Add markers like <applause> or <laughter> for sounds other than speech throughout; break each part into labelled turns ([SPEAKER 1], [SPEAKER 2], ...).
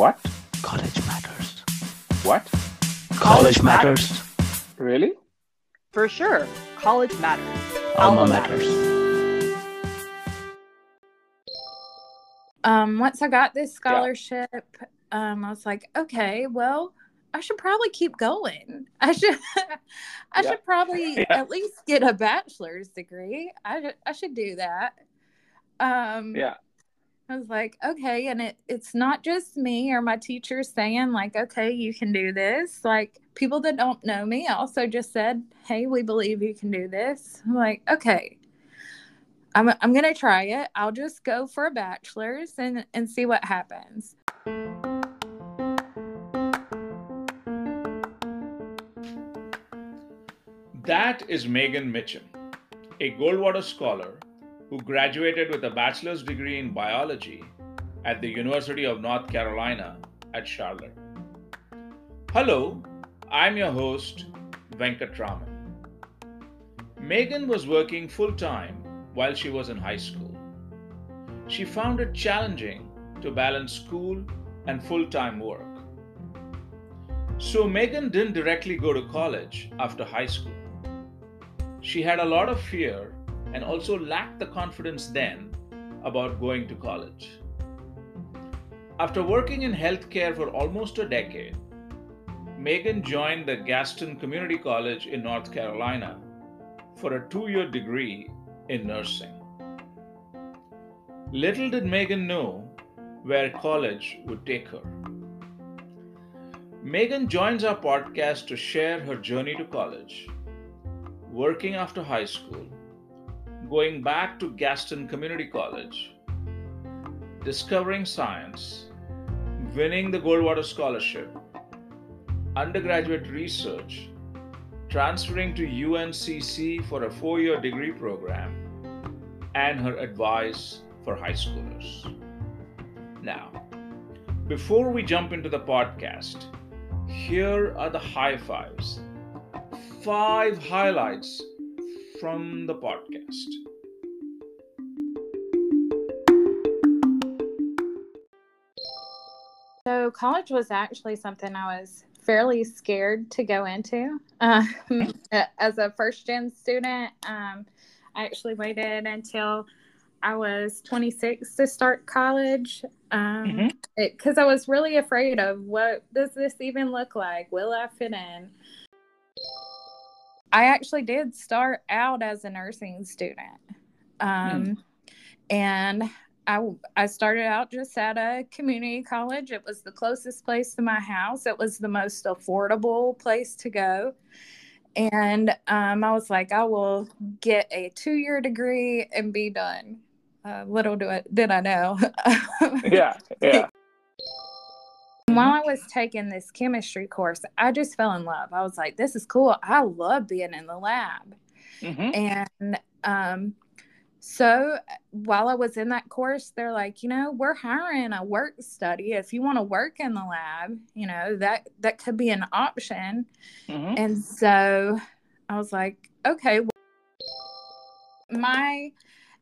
[SPEAKER 1] What?
[SPEAKER 2] College matters.
[SPEAKER 1] What?
[SPEAKER 2] College matters.
[SPEAKER 1] Really?
[SPEAKER 3] For sure. College matters.
[SPEAKER 2] Alma matters.
[SPEAKER 4] um, once I got this scholarship, um, I was like, okay, well, I should probably keep going. <laughs> I should, <laughs> I
[SPEAKER 1] Yeah.
[SPEAKER 4] should probably <laughs>
[SPEAKER 1] Yeah.
[SPEAKER 4] at least get a bachelor's degree. I, I should do that. Um,
[SPEAKER 1] Yeah.
[SPEAKER 4] I was like, okay, and it it's not just me or my teachers saying like, okay, you can do this. Like people that don't know me also just said, hey, we believe you can do this. I'm like, okay, I'm I'm gonna try it. I'll just go for a bachelor's and and see what happens.
[SPEAKER 5] That is Megan Mitchem, a Goldwater scholar who graduated with a bachelor's degree in biology at the University of North Carolina at Charlotte. Hello, I'm your host, Venkat Raman. Megan was working full time while she was in high school. She found it challenging to balance school and full time work. So, Megan didn't directly go to college after high school. She had a lot of fear and also lacked the confidence then about going to college. After working in healthcare for almost a decade, Megan joined the Gaston Community College in North Carolina for a two year degree in nursing. Little did Megan know where college would take her. Megan joins our podcast to share her journey to college, working after high school, going back to Gaston Community College, discovering science, winning the Goldwater Scholarship, undergraduate research, transferring to UNCC for a four year degree program, and her advice for high schoolers. Now, before we jump into the podcast, here are the high fives. Five highlights from the podcast.
[SPEAKER 4] So college was actually something I was fairly scared to go into. Um, <laughs> as a first gen student, um, I actually waited until I was 26 to start college because
[SPEAKER 1] Mhm.
[SPEAKER 4] I was really afraid of what does this even look like? Will I fit in? I actually did start out as a nursing student. Um, And I, I started out just at a community college. It was the closest place to my house. It was the most affordable place to go. And um, I was like, I will get a two year degree and be done. Uh, little do I, did I know. <laughs>
[SPEAKER 1] Yeah. Yeah.
[SPEAKER 4] While I was taking this chemistry course, I just fell in love. I was like, this is cool. I love being in the lab.
[SPEAKER 1] Mhm.
[SPEAKER 4] And um, so while I was in that course, they're like, you know, we're hiring a work study. If you want to work in the lab, you know, that that could be an option.
[SPEAKER 1] Mhm.
[SPEAKER 4] And so I was like, okay. My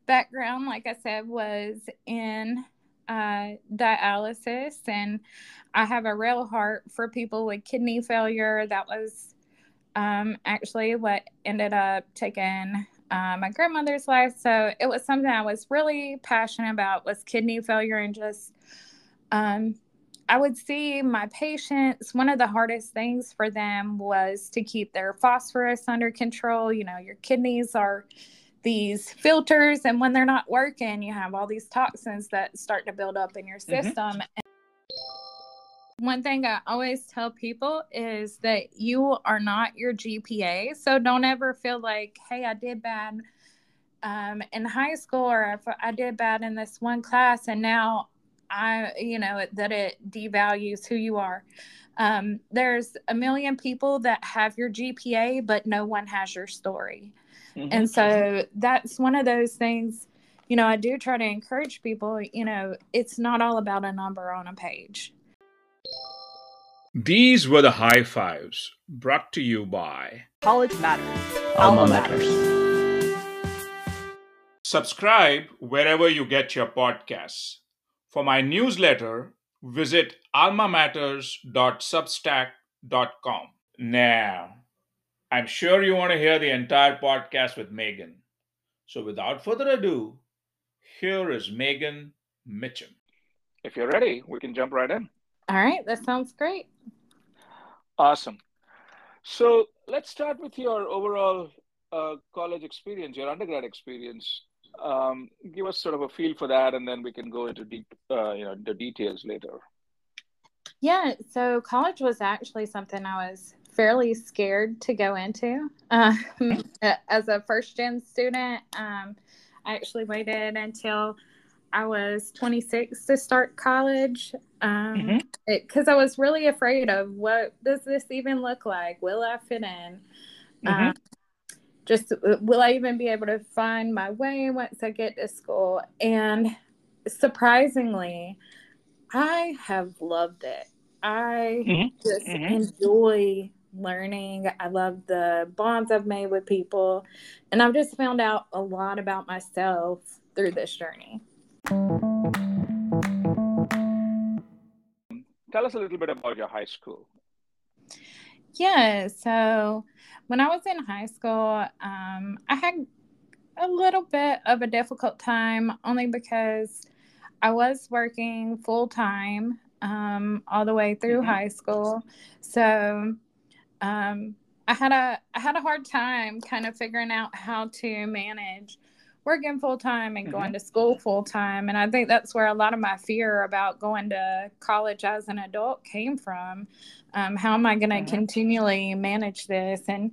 [SPEAKER 4] background, like I said, was in uh, dialysis, and I have a real heart for people with kidney failure. That was um, actually what ended up taking uh, my grandmother's life. So it was something I was really passionate about was kidney failure and just um, I would see my patients, one of the hardest things for them was to keep their phosphorus under control. You know, your kidneys are these filters, and when they're not working, you have all these toxins that start to build up in your
[SPEAKER 1] Mhm.
[SPEAKER 4] system. One thing I always tell people is that you are not your GPA. So don't ever feel like, hey, I did bad um, in high school or if I did bad in this one class and now I, you know, that it devalues who you are. Um, there's a million people that have your GPA, but no one has your story. And mm-hmm. Mm-hmm. so that's one of those things, you know, I do try to encourage people, you know, it's not all about a number on a page.
[SPEAKER 5] These were the high fives brought to you by
[SPEAKER 3] College matters.
[SPEAKER 2] Alma matters.
[SPEAKER 5] Subscribe wherever you get your podcasts. For my newsletter, visit almamatters.substack.com. Now, I'm sure you want to hear the entire podcast with Megan. So, without further ado, here is Megan Mitchem.
[SPEAKER 1] If you're ready, we can jump right in.
[SPEAKER 4] All right, that sounds great.
[SPEAKER 1] Awesome. So let's start with your overall uh, college experience, your undergrad experience. Um, give us sort of a feel for that, and then we can go into deep, uh, you know, the details later.
[SPEAKER 4] Yeah, so college was actually something I was fairly scared to go into. Um, <laughs> as a first gen student, um, I actually waited until I was 26 to start college because um,
[SPEAKER 1] Mhm.
[SPEAKER 4] I was really afraid of what does this even look like? Will I fit in? Um, just uh, will I even be able to find my way once I get to school? And surprisingly, I have loved it. I
[SPEAKER 1] Mhm.
[SPEAKER 4] just
[SPEAKER 1] Mhm.
[SPEAKER 4] enjoy learning. I love the bonds I've made with people, and I've just found out a lot about myself through this journey.
[SPEAKER 1] Tell us a little bit about your high school.
[SPEAKER 4] Yeah, so when I was in high school, um, I had a little bit of a difficult time only because I was working full time um, all the way through
[SPEAKER 1] Mhm.
[SPEAKER 4] high school. So um, I had a I had a hard time kind of figuring out how to manage working full time and going to school full time. And I think that's where a lot of my fear about going to college as an adult came from. Um, how am I going to
[SPEAKER 1] Mhm.
[SPEAKER 4] continually manage this? And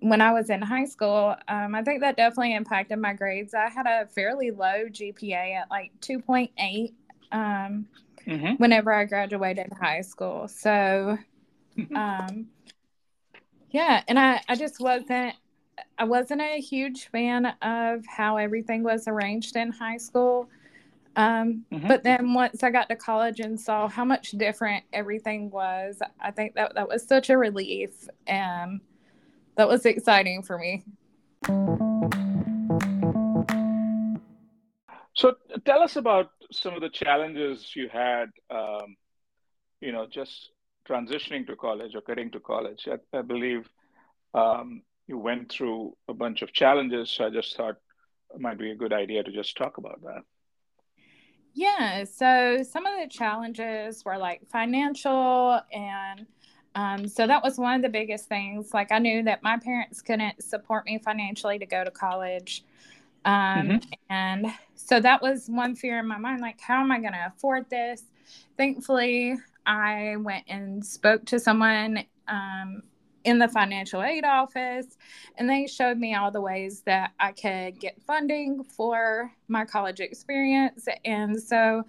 [SPEAKER 4] when I was in high school, um, I think that definitely impacted my grades. I had a fairly low GPA at like 2.8 um,
[SPEAKER 1] Mhm.
[SPEAKER 4] whenever I graduated high school. So,
[SPEAKER 1] Mhm.
[SPEAKER 4] um, yeah, and I, I just wasn't I wasn't a huge fan of how everything was arranged in high school. Um,
[SPEAKER 1] Mhm.
[SPEAKER 4] But then once I got to college and saw how much different everything was, I think that that was such a relief. and that was exciting for me.
[SPEAKER 1] So tell us about some of the challenges you had, um, you know, just transitioning to college or getting to college. I, I believe um, you went through a bunch of challenges. So I just thought it might be a good idea to just talk about that.
[SPEAKER 4] Yeah, so some of the challenges were like financial, and um, so that was one of the biggest things. Like, I knew that my parents couldn't support me financially to go to college. Um, And so that was one fear in my mind like, how am I going to afford this? Thankfully, I went and spoke to someone um, in the financial aid office, and they showed me all the ways that I could get funding for my college experience. And so,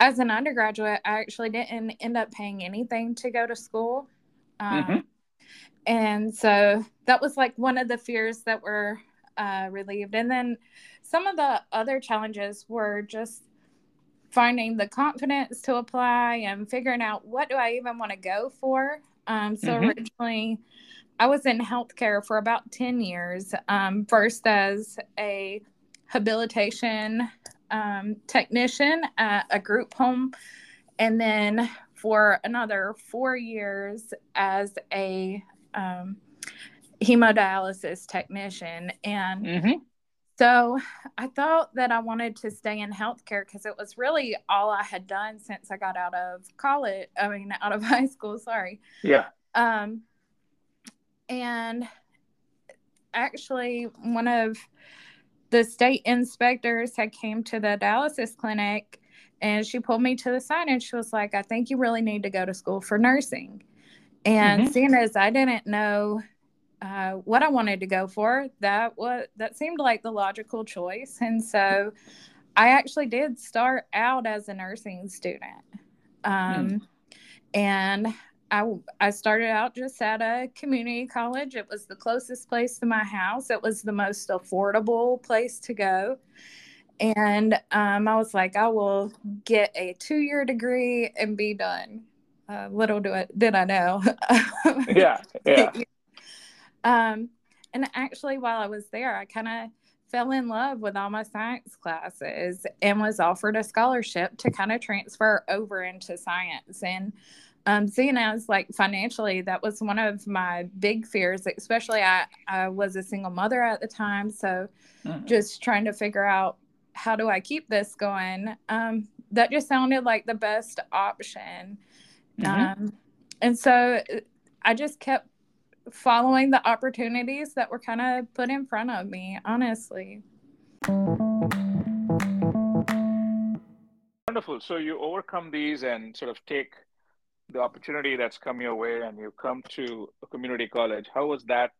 [SPEAKER 4] as an undergraduate, I actually didn't end up paying anything to go to school. Um,
[SPEAKER 1] Mhm.
[SPEAKER 4] And so, that was like one of the fears that were uh, relieved. And then some of the other challenges were just finding the confidence to apply and figuring out what do I even want to go for. Um, so
[SPEAKER 1] Mhm.
[SPEAKER 4] originally, I was in healthcare for about 10 years, um, first as a habilitation um, technician at a group home, and then for another four years as a um, hemodialysis technician. And
[SPEAKER 1] Mhm.
[SPEAKER 4] So I thought that I wanted to stay in healthcare because it was really all I had done since I got out of college. I mean, out of <laughs> high school, sorry.
[SPEAKER 1] Yeah.
[SPEAKER 4] Um, and actually, one of the state inspectors had came to the dialysis clinic and she pulled me to the side and she was like, I think you really need to go to school for nursing. And
[SPEAKER 1] Mhm.
[SPEAKER 4] seeing as I didn't know uh, what I wanted to go for, that was that seemed like the logical choice. And so I actually did start out as a nursing student. Um, And I, I started out just at a community college. It was the closest place to my house. It was the most affordable place to go. And um, I was like, I will get a two year degree and be done. Uh, little do I, did I know. <laughs>
[SPEAKER 1] Yeah. Yeah.
[SPEAKER 4] Um, and actually, while I was there, I kind of fell in love with all my science classes and was offered a scholarship to kind of transfer over into science. And um, seeing as like financially, that was one of my big fears, especially I, I was a single mother at the time. So
[SPEAKER 1] Mhm.
[SPEAKER 4] just trying to figure out how do I keep this going. Um, that just sounded like the best option.
[SPEAKER 1] Mhm.
[SPEAKER 4] Um, and so uh, I just kept following the opportunities that were kind of put in front of me, honestly.
[SPEAKER 1] Wonderful. So you overcome these and sort of take the opportunity that's come your way and you come to a community college. How was that?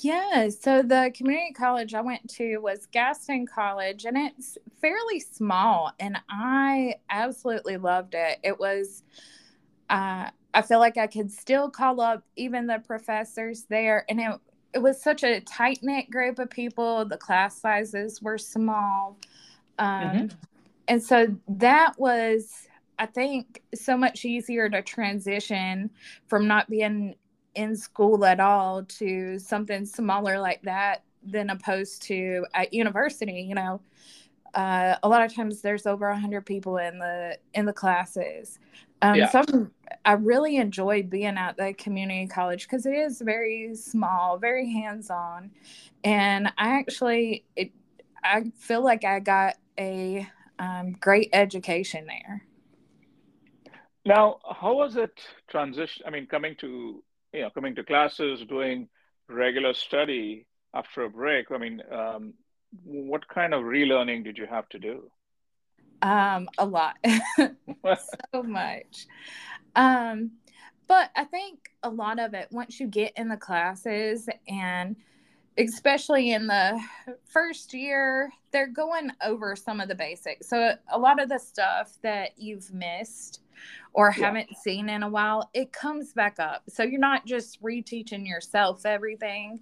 [SPEAKER 4] Yeah, so the community college I went to was Gaston College, and it's fairly small, and I absolutely loved it. It was, uh, I feel like I could still call up even the professors there, and it it was such a tight knit group of people. The class sizes were small, um, and so that was, I think, so much easier to transition from not being in school at all to something smaller like that than opposed to at university you know? Uh, a lot of times there's over 100 people in the in the classes um,
[SPEAKER 1] Yeah.
[SPEAKER 4] so I'm, really enjoyed being at the community college because it is very small very hands-on and i actually it, i feel like i got a um, great education there
[SPEAKER 1] Now, how was it transition? I mean, coming to, you know, coming to classes, doing regular study after a break. I mean, um, what kind of relearning did you have to do?
[SPEAKER 4] Um, a lot <laughs> so much. Um, but I think a lot of it, once you get in the classes, and especially in the first year, they're going over some of the basics. So a lot of the stuff that you've missed or
[SPEAKER 1] Yeah.
[SPEAKER 4] haven't seen in a while, it comes back up. So you're not just reteaching yourself everything.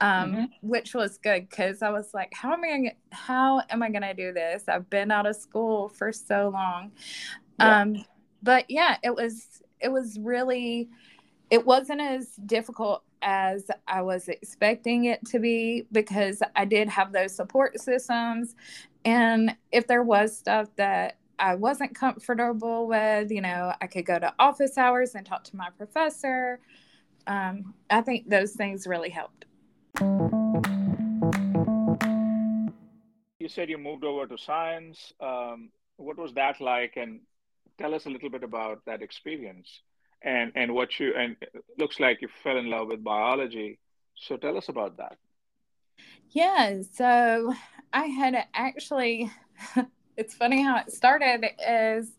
[SPEAKER 4] Um,
[SPEAKER 1] Mhm.
[SPEAKER 4] which was good because I was like, how am I gonna, how am I gonna do this? I've been out of school for so long.
[SPEAKER 1] Yeah.
[SPEAKER 4] Um, but yeah, it was it was really it wasn't as difficult as I was expecting it to be because I did have those support systems. And if there was stuff that I wasn't comfortable with, you know, I could go to office hours and talk to my professor. Um, I think those things really helped.
[SPEAKER 1] You said you moved over to science. Um, what was that like? And tell us a little bit about that experience and and what you and looks like you fell in love with biology. So tell us about that.
[SPEAKER 4] Yeah, so I had actually, <laughs> it's funny how it started is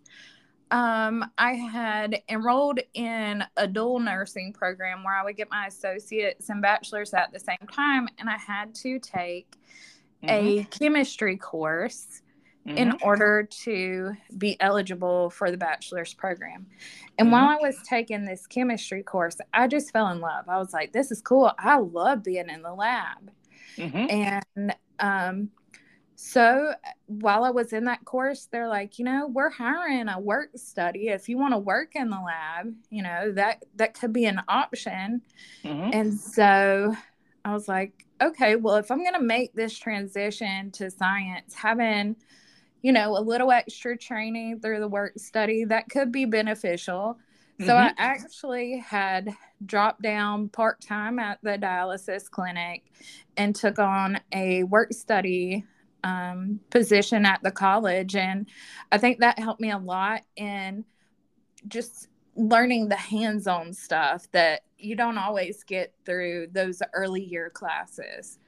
[SPEAKER 4] um, I had enrolled in a dual nursing program where I would get my associates and bachelor's at the same time, and I had to take a chemistry course in
[SPEAKER 1] Mhm.
[SPEAKER 4] order to be eligible for the bachelor's program. And while I was taking this chemistry course, I just fell in love. I was like, this is cool. I love being in the lab.
[SPEAKER 1] Mhm.
[SPEAKER 4] And um, so while I was in that course, they're like, you know, we're hiring a work study. If you want to work in the lab, you know, that that could be an option.
[SPEAKER 1] Mhm.
[SPEAKER 4] And so I was like, okay, well, if I'm going to make this transition to science, having, you know, a little extra training through the work study, that could be beneficial. So I actually had dropped down part time at the dialysis clinic and took on a work study um, position at the college. And I think that helped me a lot in just learning the hands on stuff that you don't always get through those early year classes.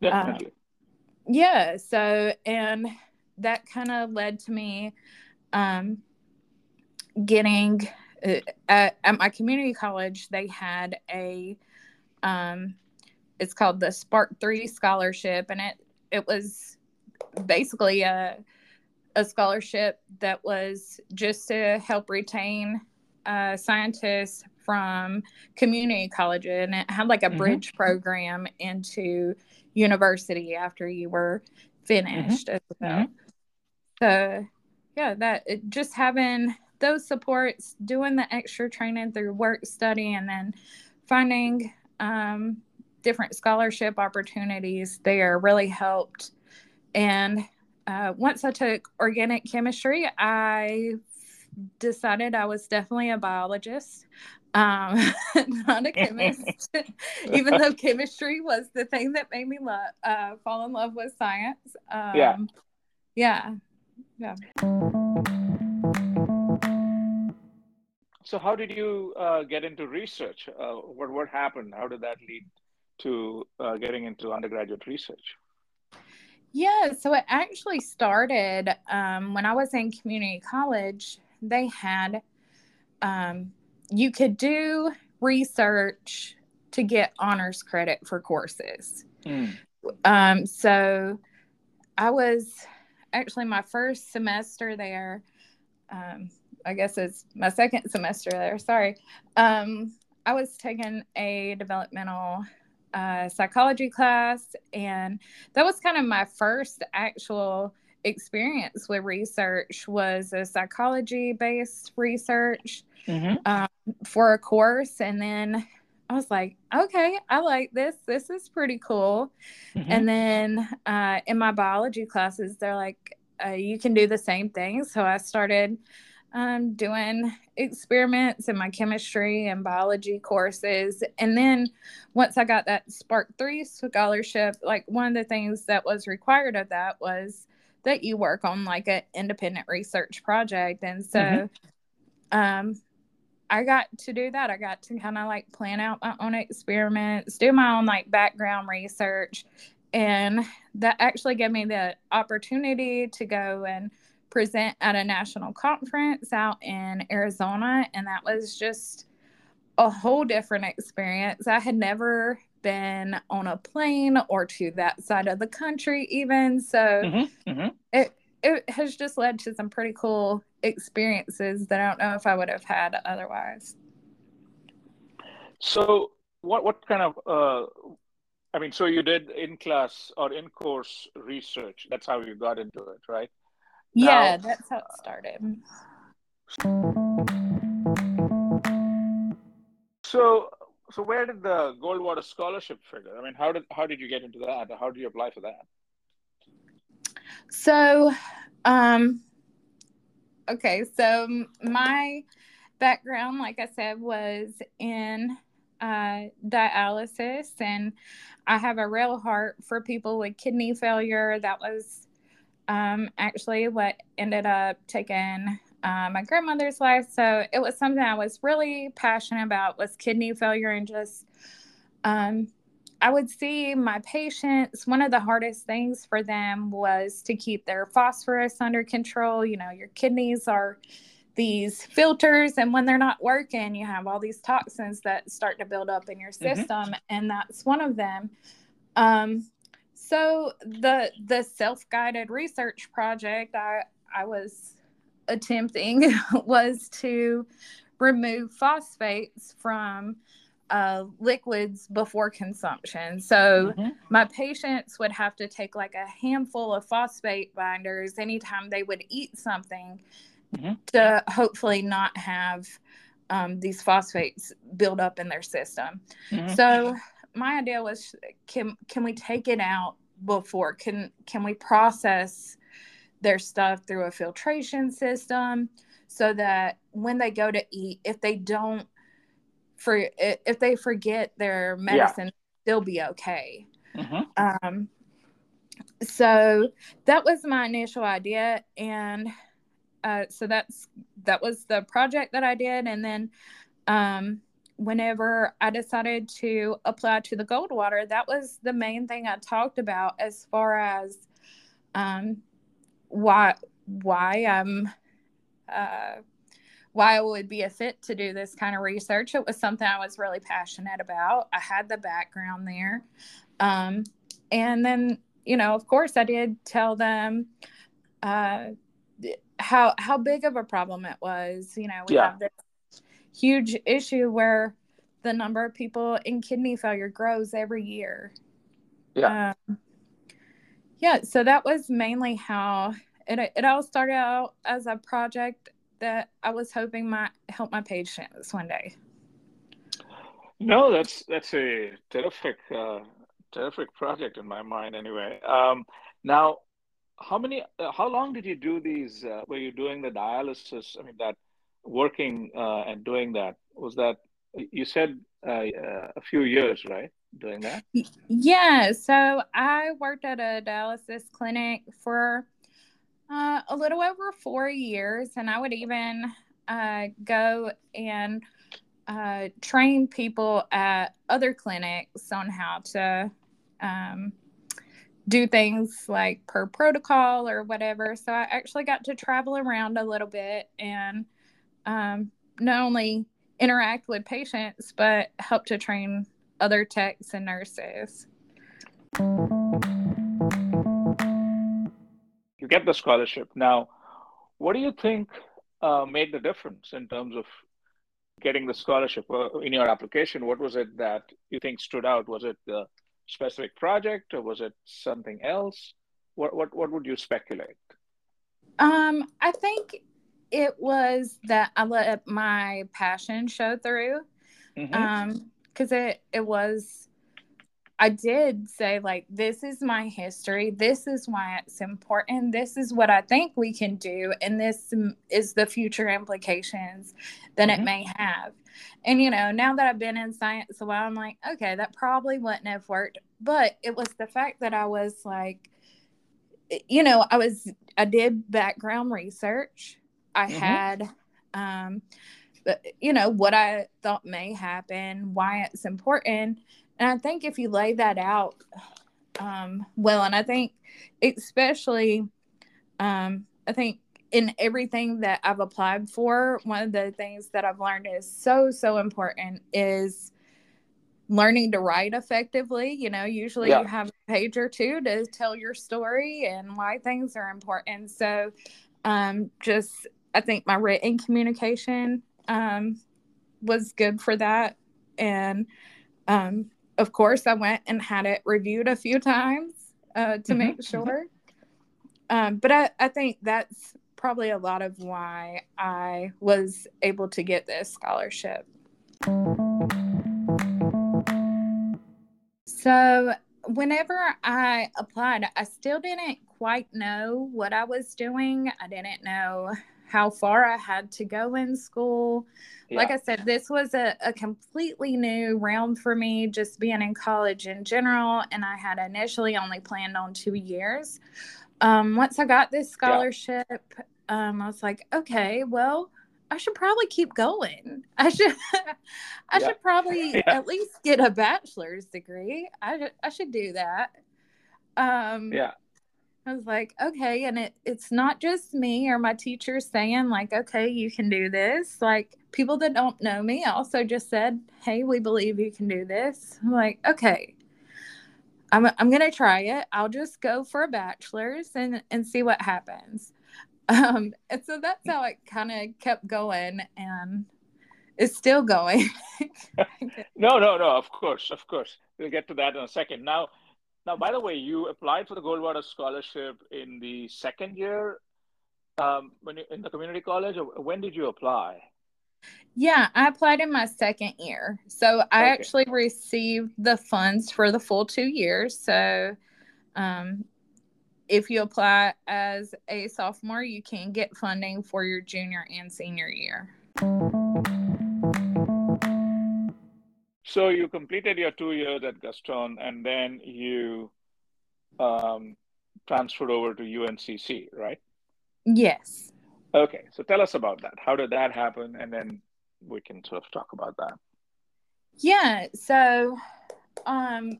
[SPEAKER 1] Definitely.
[SPEAKER 4] Yeah. So, and that kind of led to me um, getting uh, at, at my community college, they had a, um, it's called the Spark 3 Scholarship, and it, it was basically a, a scholarship that was just to help retain uh, scientists from community colleges, and it had like a
[SPEAKER 1] Mhm.
[SPEAKER 4] bridge program into university after you were finished as well. So yeah, that it, just having those supports, doing the extra training through work study, and then finding um, different scholarship opportunities there really helped. And uh, once I took organic chemistry, I decided I was definitely a biologist, um, <laughs> not a chemist, <laughs> even though chemistry was the thing that made me love, uh, fall in love with science. Um,
[SPEAKER 1] Yeah.
[SPEAKER 4] Yeah. Yeah.
[SPEAKER 1] So, how did you uh, get into research? Uh, what what happened? How did that lead to uh, getting into undergraduate research?
[SPEAKER 4] Yeah, so it actually started um, when I was in community college. They had, um, you could do research to get honors credit for courses. Um, so I was actually my first semester there. Um, I guess it's my second semester there. Sorry. Um, I was taking a developmental uh, psychology class, and that was kind of my first actual experience with research was a psychology based research
[SPEAKER 1] Mm-hmm.
[SPEAKER 4] um, for a course and then i was like okay i like this this is pretty cool
[SPEAKER 1] Mm-hmm.
[SPEAKER 4] and then uh, in my biology classes they're like uh, you can do the same thing so i started um, doing experiments in my chemistry and biology courses and then once i got that spark 3 scholarship like one of the things that was required of that was that you work on like an independent research project and so
[SPEAKER 1] Mhm.
[SPEAKER 4] um I got to do that. I got to kind of like plan out my own experiments, do my own like background research. And that actually gave me the opportunity to go and present at a national conference out in Arizona. And that was just a whole different experience. I had never been on a plane or to that side of the country, even. So
[SPEAKER 1] Mm-hmm. Mm-hmm.
[SPEAKER 4] it it has just led to some pretty cool experiences that I don't know if I would have had otherwise.
[SPEAKER 1] So, what what kind of uh, I mean, so you did in class or in course research. That's how you got into it, right?
[SPEAKER 4] Yeah,
[SPEAKER 1] Now-
[SPEAKER 4] that's how it started.
[SPEAKER 1] So, so where did the Goldwater scholarship figure? I mean, how did how did you get into that? How did you apply for that?
[SPEAKER 4] So, um, okay, so my background, like I said, was in uh, dialysis, and I have a real heart for people with kidney failure. That was um, actually what ended up taking uh, my grandmother's life. So it was something I was really passionate about was kidney failure and just um, I would see my patients, one of the hardest things for them was to keep their phosphorus under control. You know, your kidneys are these filters, and when they're not working, you have all these toxins that start to build up in your
[SPEAKER 1] Mhm.
[SPEAKER 4] system, and that's one of them. Um, so the the self-guided research project I I was attempting <laughs> was to remove phosphates from uh, liquids before consumption. So
[SPEAKER 1] Mhm.
[SPEAKER 4] my patients would have to take like a handful of phosphate binders anytime they would eat something
[SPEAKER 1] Mhm.
[SPEAKER 4] to hopefully not have um, these phosphates build up in their system.
[SPEAKER 1] Mhm.
[SPEAKER 4] So my idea was can can we take it out before? Can can we process their stuff through a filtration system so that when they go to eat if they don't for if they forget their medicine they'll be okay.
[SPEAKER 1] Mhm.
[SPEAKER 4] um so that was my initial idea and uh so that's that was the project that i did. And then um whenever i decided to apply to the goldwater that was the main thing i talked about as far as um why why i'm uh why I would be a fit to do this kind of research. It was something I was really passionate about. I had the background there. Um, and then, you know, of course, I did tell them uh, how how big of a problem it was. You know, we
[SPEAKER 1] Yeah.
[SPEAKER 4] have this huge issue where the number of people in kidney failure grows every year.
[SPEAKER 1] Yeah.
[SPEAKER 4] Um, yeah. So that was mainly how it it all started out as a project that I was hoping might help my patients one day.
[SPEAKER 1] No, that's that's a terrific, uh, terrific project in my mind. Anyway, um, now, how many? Uh, how long did you do these? Uh, were you doing the dialysis? I mean, that working uh, and doing that was that you said uh, uh, a few years, right? Doing that.
[SPEAKER 4] Yeah. So I worked at a dialysis clinic for uh, a little over four years, and I would even uh, go and uh, train people at other clinics on how to um, do things like per protocol or whatever. So I actually got to travel around a little bit and um, not only interact with patients, but help to train other techs and nurses.
[SPEAKER 1] You get the scholarship. Now, what do you think uh, made the difference in terms of getting the scholarship uh, in your application? What was it that you think stood out? Was it the specific project or was it something else? What, what, what would you speculate?
[SPEAKER 4] Um, I think it was that I let my passion show through. Mm-hmm. Um, because it it was I did say like this is my history. This is why it's important. This is what I think we can do and this is the future implications that mm-hmm. it may have. And you know, now that I've been in science a while, I'm like, okay, that probably wouldn't have worked. But it was the fact that I was like you know, I was I did background research I mm-hmm. had, um, you know, what I thought may happen, why it's important. And I think if you lay that out um, well, and I think especially, um, I think in everything that I've applied for, one of the things that I've learned is so, so important is learning to write effectively. You know, usually yeah. you have a page or two to tell your story and why things are important. So, um, just I think my written communication um, was good for that. And um, of course, I went and had it reviewed a few times uh, to mm-hmm. make mm-hmm. sure. Um, but I, I think that's probably a lot of why I was able to get this scholarship. So, whenever I applied, I still didn't quite know what I was doing. I didn't know how far I had to go in school. Yeah. Like I said, this was a, a completely new realm for me, just being in college in general. And I had initially only planned on two years. Um, once I got this scholarship, yeah. um, I was like, okay, well, I should probably keep going. <laughs> I should, I yeah. should probably <laughs> at least get a bachelor's degree. I, I should do that. Um,
[SPEAKER 1] yeah.
[SPEAKER 4] I was like, okay, and it it's not just me or my teachers saying like, okay, you can do this. Like people that don't know me also just said, hey, we believe you can do this. I'm like, okay, I'm I'm gonna try it. I'll just go for a bachelor's and and see what happens. <laughs> Um, and so that's how it kind of kept going, and it's still going. <laughs> <laughs>
[SPEAKER 1] no, no, no. Of course, of course. We'll get to that in a second. Now now, by the way, you applied for the Goldwater Scholarship in the second year um, when you, in the community college. When did you apply?
[SPEAKER 4] Yeah, I applied in my second year. So I okay. actually received the funds for the full two years. So um, if you apply as a sophomore, you can get funding for your junior and senior year.
[SPEAKER 1] So you completed your two years at Gaston, and then you um, transferred over to UNCC, right?
[SPEAKER 4] Yes.
[SPEAKER 1] Okay, so tell us about that. How did that happen? And then we can sort of talk about that.
[SPEAKER 4] Yeah, so um,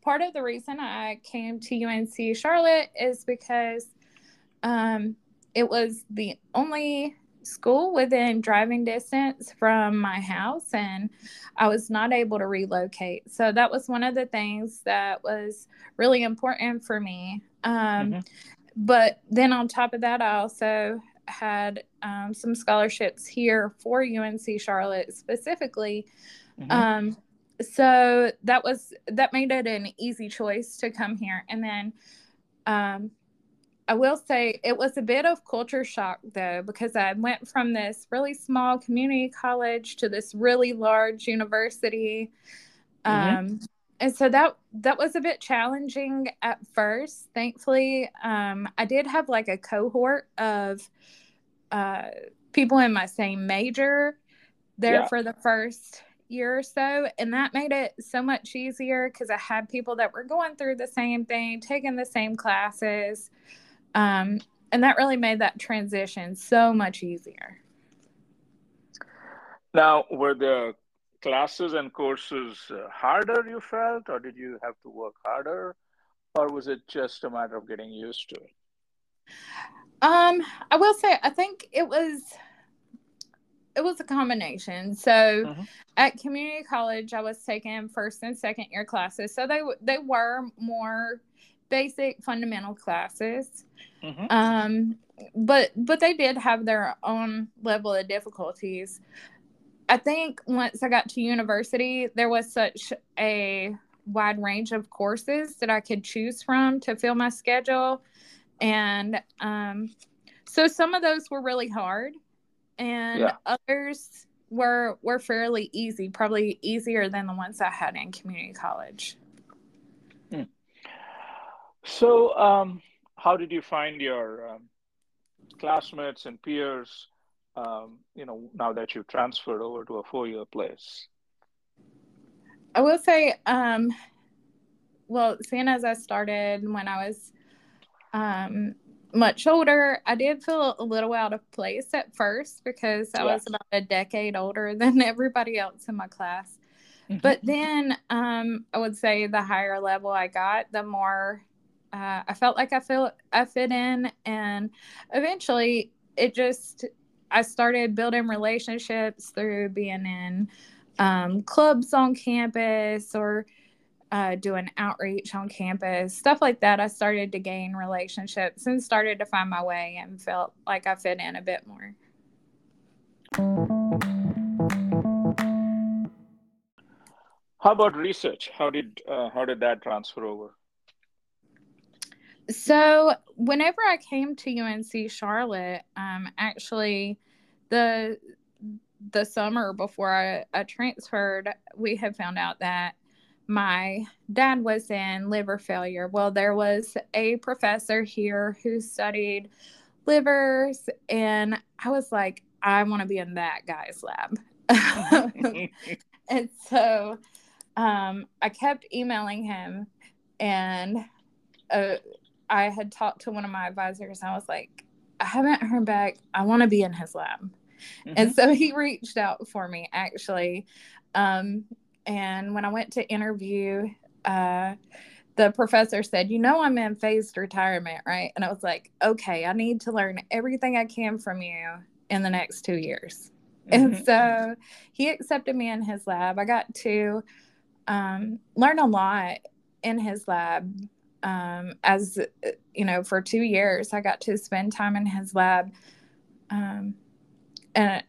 [SPEAKER 4] part of the reason I came to UNC Charlotte is because um, it was the only school within driving distance from my house and I was not able to relocate. So that was one of the things that was really important for me. Um, mm-hmm. But then on top of that, I also had um, some scholarships here for UNC Charlotte specifically. Mm-hmm. Um, so that was that made it an easy choice to come here. And then um, I will say it was a bit of culture shock though, because I went from this really small community college to this really large university.
[SPEAKER 1] Mhm.
[SPEAKER 4] Um, and so that that was a bit challenging at first. Thankfully, um, I did have like a cohort of uh, people in my same major there
[SPEAKER 1] Yeah.
[SPEAKER 4] for the first year or so and that made it so much easier because i had people that were going through the same thing taking the same classes um, and that really made that transition so much easier
[SPEAKER 1] Now, were the classes and courses uh, harder you felt, or did you have to work harder, or was it just a matter of getting used to it?
[SPEAKER 4] um i will say i think it was it was a combination so
[SPEAKER 1] Mhm.
[SPEAKER 4] at community college i was taking first and second year classes so they they were more basic fundamental classes
[SPEAKER 1] Mhm.
[SPEAKER 4] um but but they did have their own level of difficulties i think once i got to university there was such a wide range of courses that i could choose from to fill my schedule and um so some of those were really hard and
[SPEAKER 1] Yeah.
[SPEAKER 4] others were were fairly easy probably easier than the ones i had in community college
[SPEAKER 1] So, um, how did you find your um, classmates and peers? Um, you know, now that you've transferred over to a four-year place.
[SPEAKER 4] I will say, um, well, seeing as I started when I was um, much older, I did feel a little out of place at first because I was about a decade older <laughs> than everybody else in my class. But then um, I would say the higher level I got, the more uh, I felt like I feel I fit in, and eventually it just I started building relationships through being in um, clubs on campus or uh, doing outreach on campus, stuff like that. I started to gain relationships and started to find my way and felt like I fit in a bit more.
[SPEAKER 1] How about research? How did uh, how did that transfer over?
[SPEAKER 4] So whenever I came to UNC Charlotte, um, actually, the the summer before I, I transferred, we had found out that my dad was in liver failure. Well, there was a professor here who studied livers, and I was like, I want to be in that guy's lab. <laughs> and so um, I kept emailing him, and uh, I had talked to one of my advisors. And I was like, I haven't heard back. I want to be in his lab. And so he reached out for me actually. Um, and when I went to interview, uh, the professor said, You know, I'm in phased retirement, right? And I was like, Okay, I need to learn everything I can from you in the next two years. And
[SPEAKER 1] Mhm.
[SPEAKER 4] so he accepted me in his lab. I got to um, learn a lot in his lab. Um, as uh, you know, for two years, I got to spend time in his lab. Um, and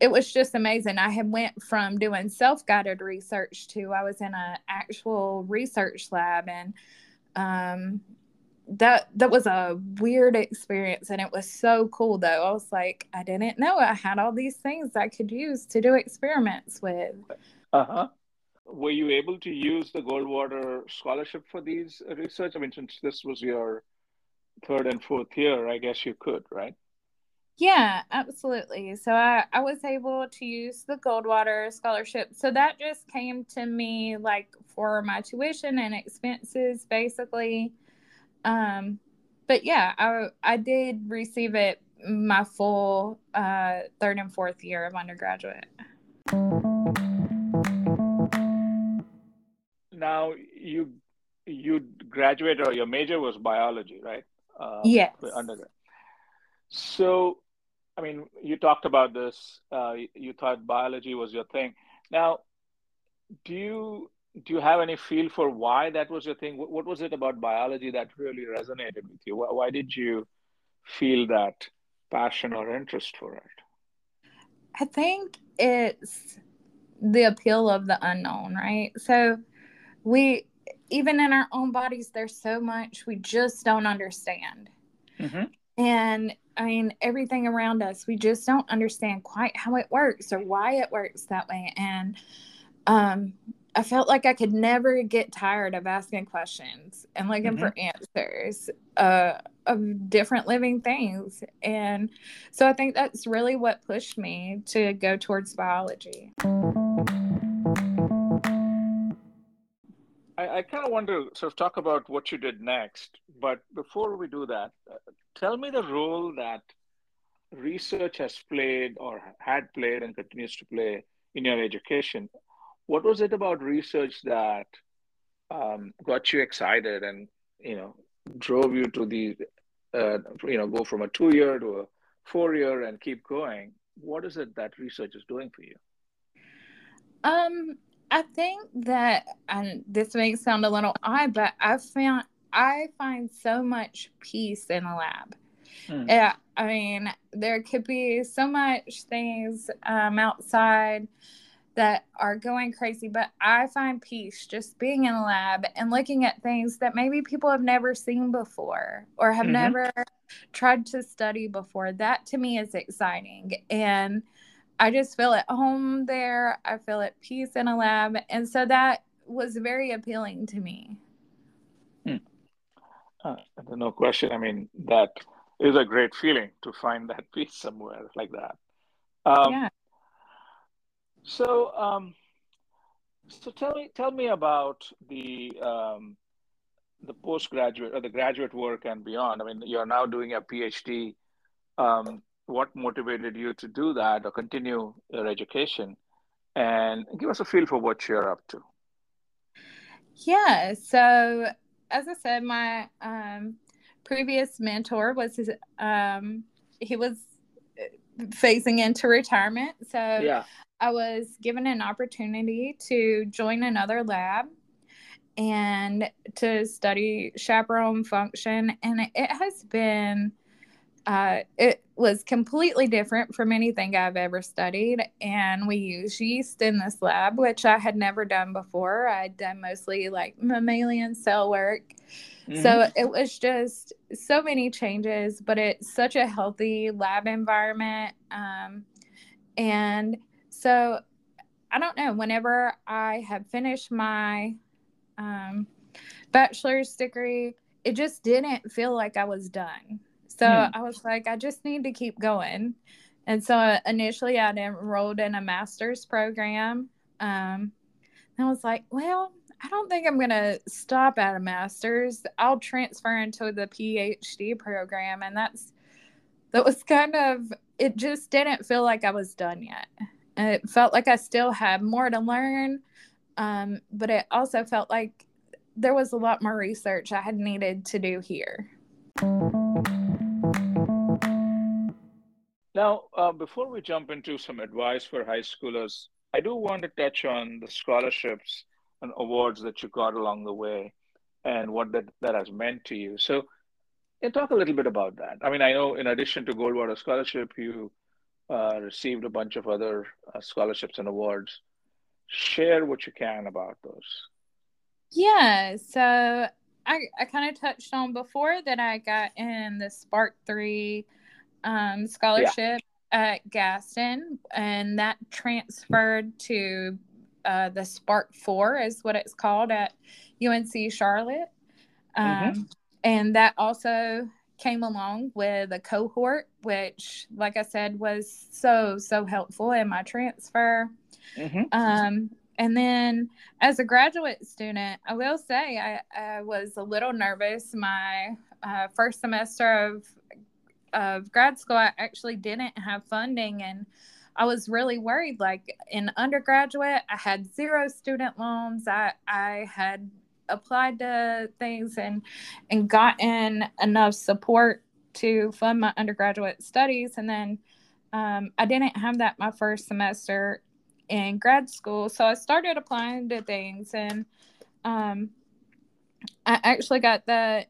[SPEAKER 4] it was just amazing. I had went from doing self-guided research to I was in an actual research lab and um that that was a weird experience and it was so cool though. I was like, I didn't know I had all these things I could use to do experiments with.
[SPEAKER 1] Uh-huh. Were you able to use the Goldwater scholarship for these research? I mean, since this was your third and fourth year, I guess you could, right?
[SPEAKER 4] Yeah, absolutely. So I, I was able to use the Goldwater scholarship. So that just came to me like for my tuition and expenses, basically. Um, but yeah, I I did receive it my full uh, third and fourth year of undergraduate.
[SPEAKER 1] Now you you graduated or your major was biology, right? Uh,
[SPEAKER 4] Yes.
[SPEAKER 1] undergrad. So, I mean, you talked about this. Uh, you thought biology was your thing. Now, do you do you have any feel for why that was your thing? What, what was it about biology that really resonated with you? Why, why did you feel that passion or interest for it?
[SPEAKER 4] I think it's the appeal of the unknown, right? So we even in our own bodies there's so much we just don't understand.
[SPEAKER 1] Mm-hmm.
[SPEAKER 4] And I mean, everything around us, we just don't understand quite how it works or why it works that way. And um, I felt like I could never get tired of asking questions and looking for answers uh, of different living things. And so I think that's really what pushed me to go towards biology.
[SPEAKER 1] I, I kind of want to sort of talk about what you did next, but before we do that, uh, tell me the role that research has played or had played and continues to play in your education. What was it about research that um, got you excited and you know drove you to the uh, you know go from a two year to a four year and keep going? What is it that research is doing for you?
[SPEAKER 4] Um, I think that, and this may sound a little odd, but I found I find so much peace in a lab.
[SPEAKER 1] Hmm.
[SPEAKER 4] Yeah, I mean, there could be so much things um, outside that are going crazy, but I find peace just being in a lab and looking at things that maybe people have never seen before or have
[SPEAKER 1] Mhm.
[SPEAKER 4] never tried to study before. That to me is exciting. And I just feel at home there. I feel at peace in a lab. And so that was very appealing to me.
[SPEAKER 1] Uh, no question. I mean, that is a great feeling to find that <laughs> peace somewhere like that. Um,
[SPEAKER 4] yeah.
[SPEAKER 1] So, um, so tell me, tell me about the um, the postgraduate or the graduate work and beyond. I mean, you're now doing a PhD. Um, what motivated you to do that or continue your education? And give us a feel for what you're up to.
[SPEAKER 4] Yeah. So, as I said, my um, previous mentor was his, um, he was phasing into retirement. So,
[SPEAKER 1] Yeah.
[SPEAKER 4] I was given an opportunity to join another lab and to study chaperone function. And it has been, uh, it was completely different from anything I've ever studied. And we use yeast in this lab, which I had never done before. I'd done mostly like mammalian cell work. So it was just so many changes, but it's such a healthy lab environment. Um, and so I don't know, whenever I had finished my um, bachelor's degree, it just didn't feel like I was done. So
[SPEAKER 1] Hmm.
[SPEAKER 4] I was like, I just need to keep going. And so initially I'd enrolled in a master's program. Um, and I was like, well, I don't think I'm going to stop at a master's. I'll transfer into the PhD program. And that's, that was kind of, it just didn't feel like I was done yet. It felt like I still had more to learn. Um, but it also felt like there was a lot more research I had needed to do here.
[SPEAKER 1] Now, uh, before we jump into some advice for high schoolers, I do want to touch on the scholarships and awards that you got along the way and what that, that has meant to you. So, talk a little bit about that. I mean, I know in addition to Goldwater Scholarship, you uh, received a bunch of other uh, scholarships and awards. Share what you can about those.
[SPEAKER 4] Yeah, so I, I kind of touched on before that I got in the Spark 3 um, scholarship at Gaston, and that transferred to uh, the Spark 4, is what it's called at UNC Charlotte. Um,
[SPEAKER 1] Mhm.
[SPEAKER 4] And that also came along with a cohort, which, like I said, was so, so helpful in my transfer.
[SPEAKER 1] Mm-hmm.
[SPEAKER 4] Um, and then as a graduate student, I will say I, I was a little nervous. My uh, first semester of of grad school, I actually didn't have funding, and I was really worried. Like in undergraduate, I had zero student loans. I I had applied to things and and gotten enough support to fund my undergraduate studies, and then um, I didn't have that my first semester in grad school. So I started applying to things and um, I actually got the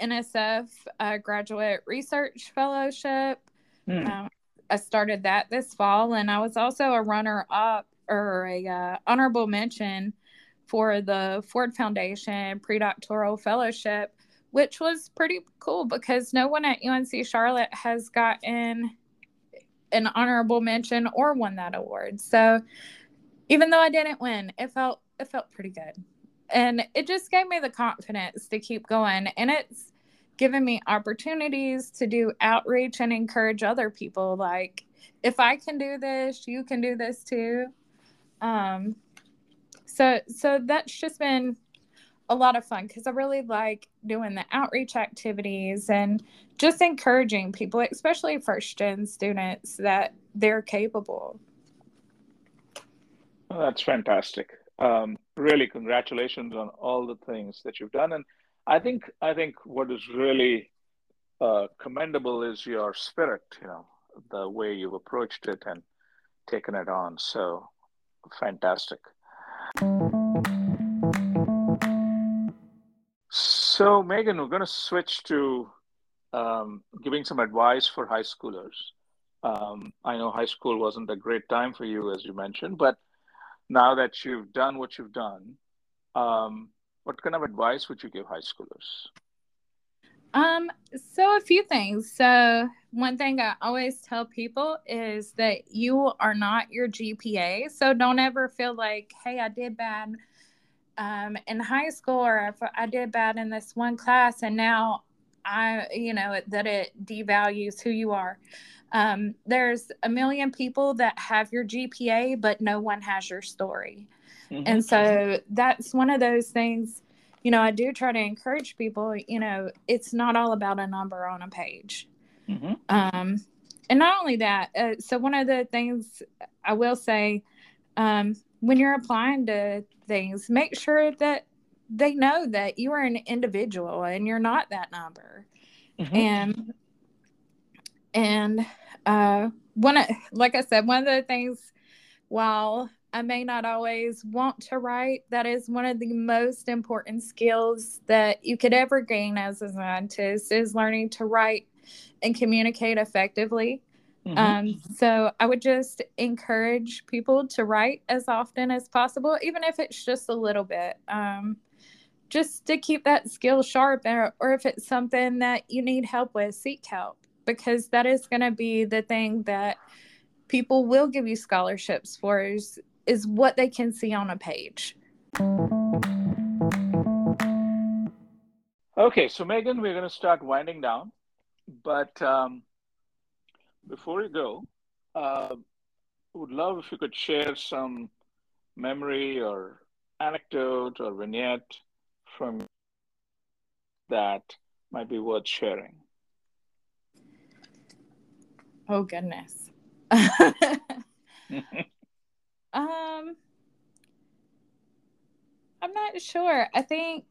[SPEAKER 4] NSF uh, Graduate Research Fellowship.
[SPEAKER 1] Hmm.
[SPEAKER 4] Um, I started that this fall, and I was also a runner up or a uh, honorable mention for the Ford Foundation Predoctoral Fellowship, which was pretty cool because no one at UNC Charlotte has gotten an honorable mention or won that award. So even though I didn't win, it felt it felt pretty good. And it just gave me the confidence to keep going. And it's given me opportunities to do outreach and encourage other people like if I can do this, you can do this too. Um so so that's just been a lot of fun because I really like doing the outreach activities and just encouraging people, especially first gen students, that they're capable.
[SPEAKER 1] Oh, that's fantastic. Um, really, congratulations on all the things that you've done. And I think I think what is really uh, commendable is your spirit. You know, the way you've approached it and taken it on. So fantastic. So, Megan, we're going to switch to um, giving some advice for high schoolers. Um, I know high school wasn't a great time for you, as you mentioned, but now that you've done what you've done, um, what kind of advice would you give high schoolers?
[SPEAKER 4] Um, so a few things. So one thing I always tell people is that you are not your GPA. So don't ever feel like, hey, I did bad um, in high school or I did bad in this one class and now I, you know, that it devalues who you are. Um, there's a million people that have your GPA, but no one has your story. Mm-hmm. And so that's one of those things, you know, I do try to encourage people, you know, it's not all about a number on a page. Mm-hmm. Um, and not only that, uh, so one of the things I will say, um, when you're applying to things, make sure that they know that you are an individual and you're not that number. Mm-hmm. And and uh one of, like I said, one of the things while I may not always want to write, that is one of the most important skills that you could ever gain as a scientist is learning to write and communicate effectively. Mm-hmm. Um, so I would just encourage people to write as often as possible, even if it's just a little bit, um, just to keep that skill sharp. Or, or if it's something that you need help with, seek help because that is going to be the thing that people will give you scholarships for is, is what they can see on a page.
[SPEAKER 1] Okay, so Megan, we're going to start winding down, but um, before you go, uh, would love if you could share some memory or anecdote or vignette from that might be worth sharing.
[SPEAKER 4] Oh goodness. <laughs> um I'm not sure. I think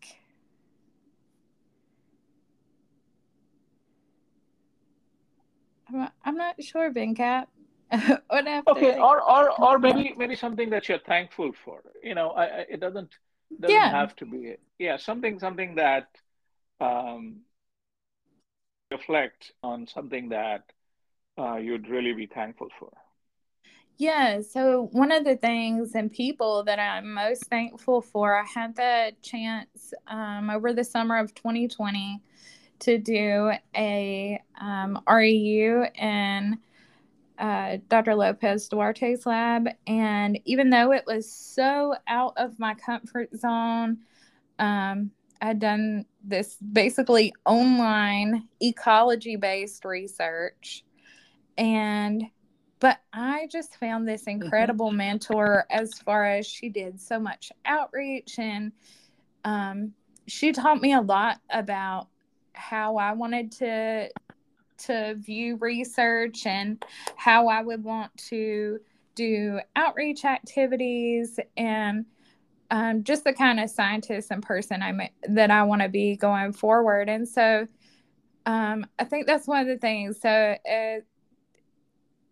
[SPEAKER 4] I'm, I'm not sure, Venkat. <laughs>
[SPEAKER 1] okay, or or or maybe maybe something that you're thankful for. You know, I, I, it doesn't doesn't yeah. have to be yeah something something that um, reflect on something that uh, you'd really be thankful for.
[SPEAKER 4] Yeah, so one of the things and people that I'm most thankful for, I had the chance um, over the summer of 2020 to do a um, REU in uh, Dr. Lopez Duarte's lab. And even though it was so out of my comfort zone, um, I'd done this basically online ecology based research. And but I just found this mm-hmm. incredible mentor as far as she did so much outreach and um, she taught me a lot about how I wanted to to view research and how I would want to do outreach activities and um, just the kind of scientist and person I'm that I want to be going forward. And so um, I think that's one of the things. So it,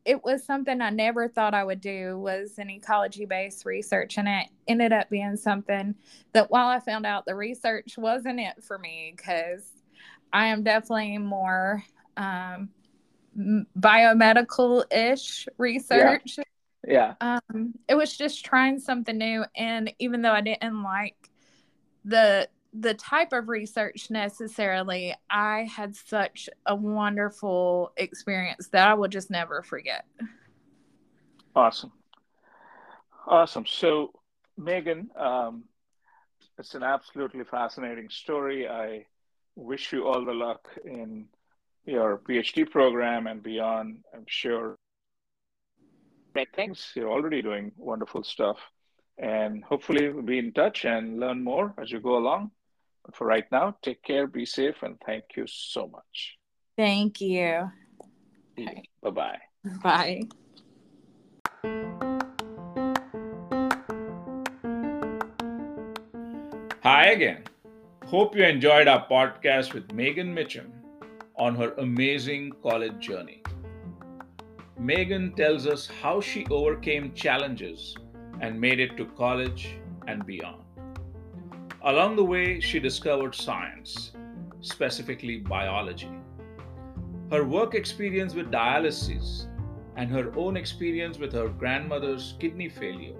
[SPEAKER 4] it was something I never thought I would do was an ecology based research, and it ended up being something that while I found out the research wasn't it for me because I am definitely more um, biomedical ish research.
[SPEAKER 1] Yeah.
[SPEAKER 4] yeah. Um, it was just trying something new. And even though I didn't like the the type of research necessarily. I had such a wonderful experience that I will just never forget.
[SPEAKER 1] Awesome. Awesome. So, Megan, um, it's an absolutely fascinating story. I wish you all the luck in your PhD program and beyond. I'm sure great things. You're already doing wonderful stuff. And hopefully, we'll be in touch and learn more as you go along. But for right now, take care, be safe, and thank you so much.
[SPEAKER 4] Thank you.
[SPEAKER 1] Bye bye.
[SPEAKER 4] Bye.
[SPEAKER 5] Hi again. Hope you enjoyed our podcast with Megan Mitchem on her amazing college journey. Megan tells us how she overcame challenges and made it to college and beyond. Along the way, she discovered science, specifically biology. Her work experience with dialysis and her own experience with her grandmother's kidney failure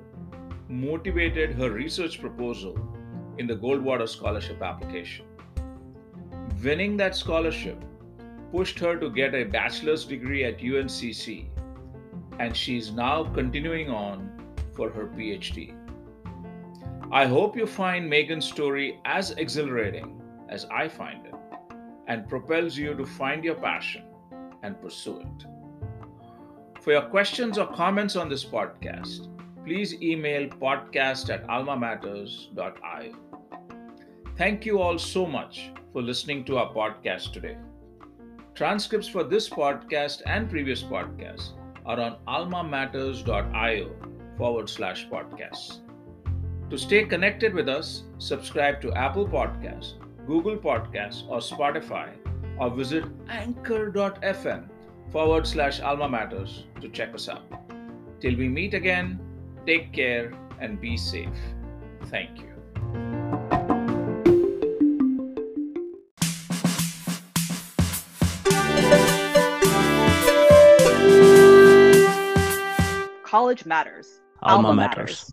[SPEAKER 5] motivated her research proposal in the Goldwater Scholarship application. Winning that scholarship pushed her to get a bachelor's degree at UNCC, and she is now continuing on for her PhD. I hope you find Megan's story as exhilarating as I find it and propels you to find your passion and pursue it. For your questions or comments on this podcast, please email podcast at almamatters.io. Thank you all so much for listening to our podcast today. Transcripts for this podcast and previous podcasts are on almamatters.io forward slash podcasts. To stay connected with us, subscribe to Apple Podcasts, Google Podcasts, or Spotify, or visit anchor.fm forward slash alma matters to check us out. Till we meet again, take care and be safe. Thank you.
[SPEAKER 3] College matters.
[SPEAKER 2] Alma matters.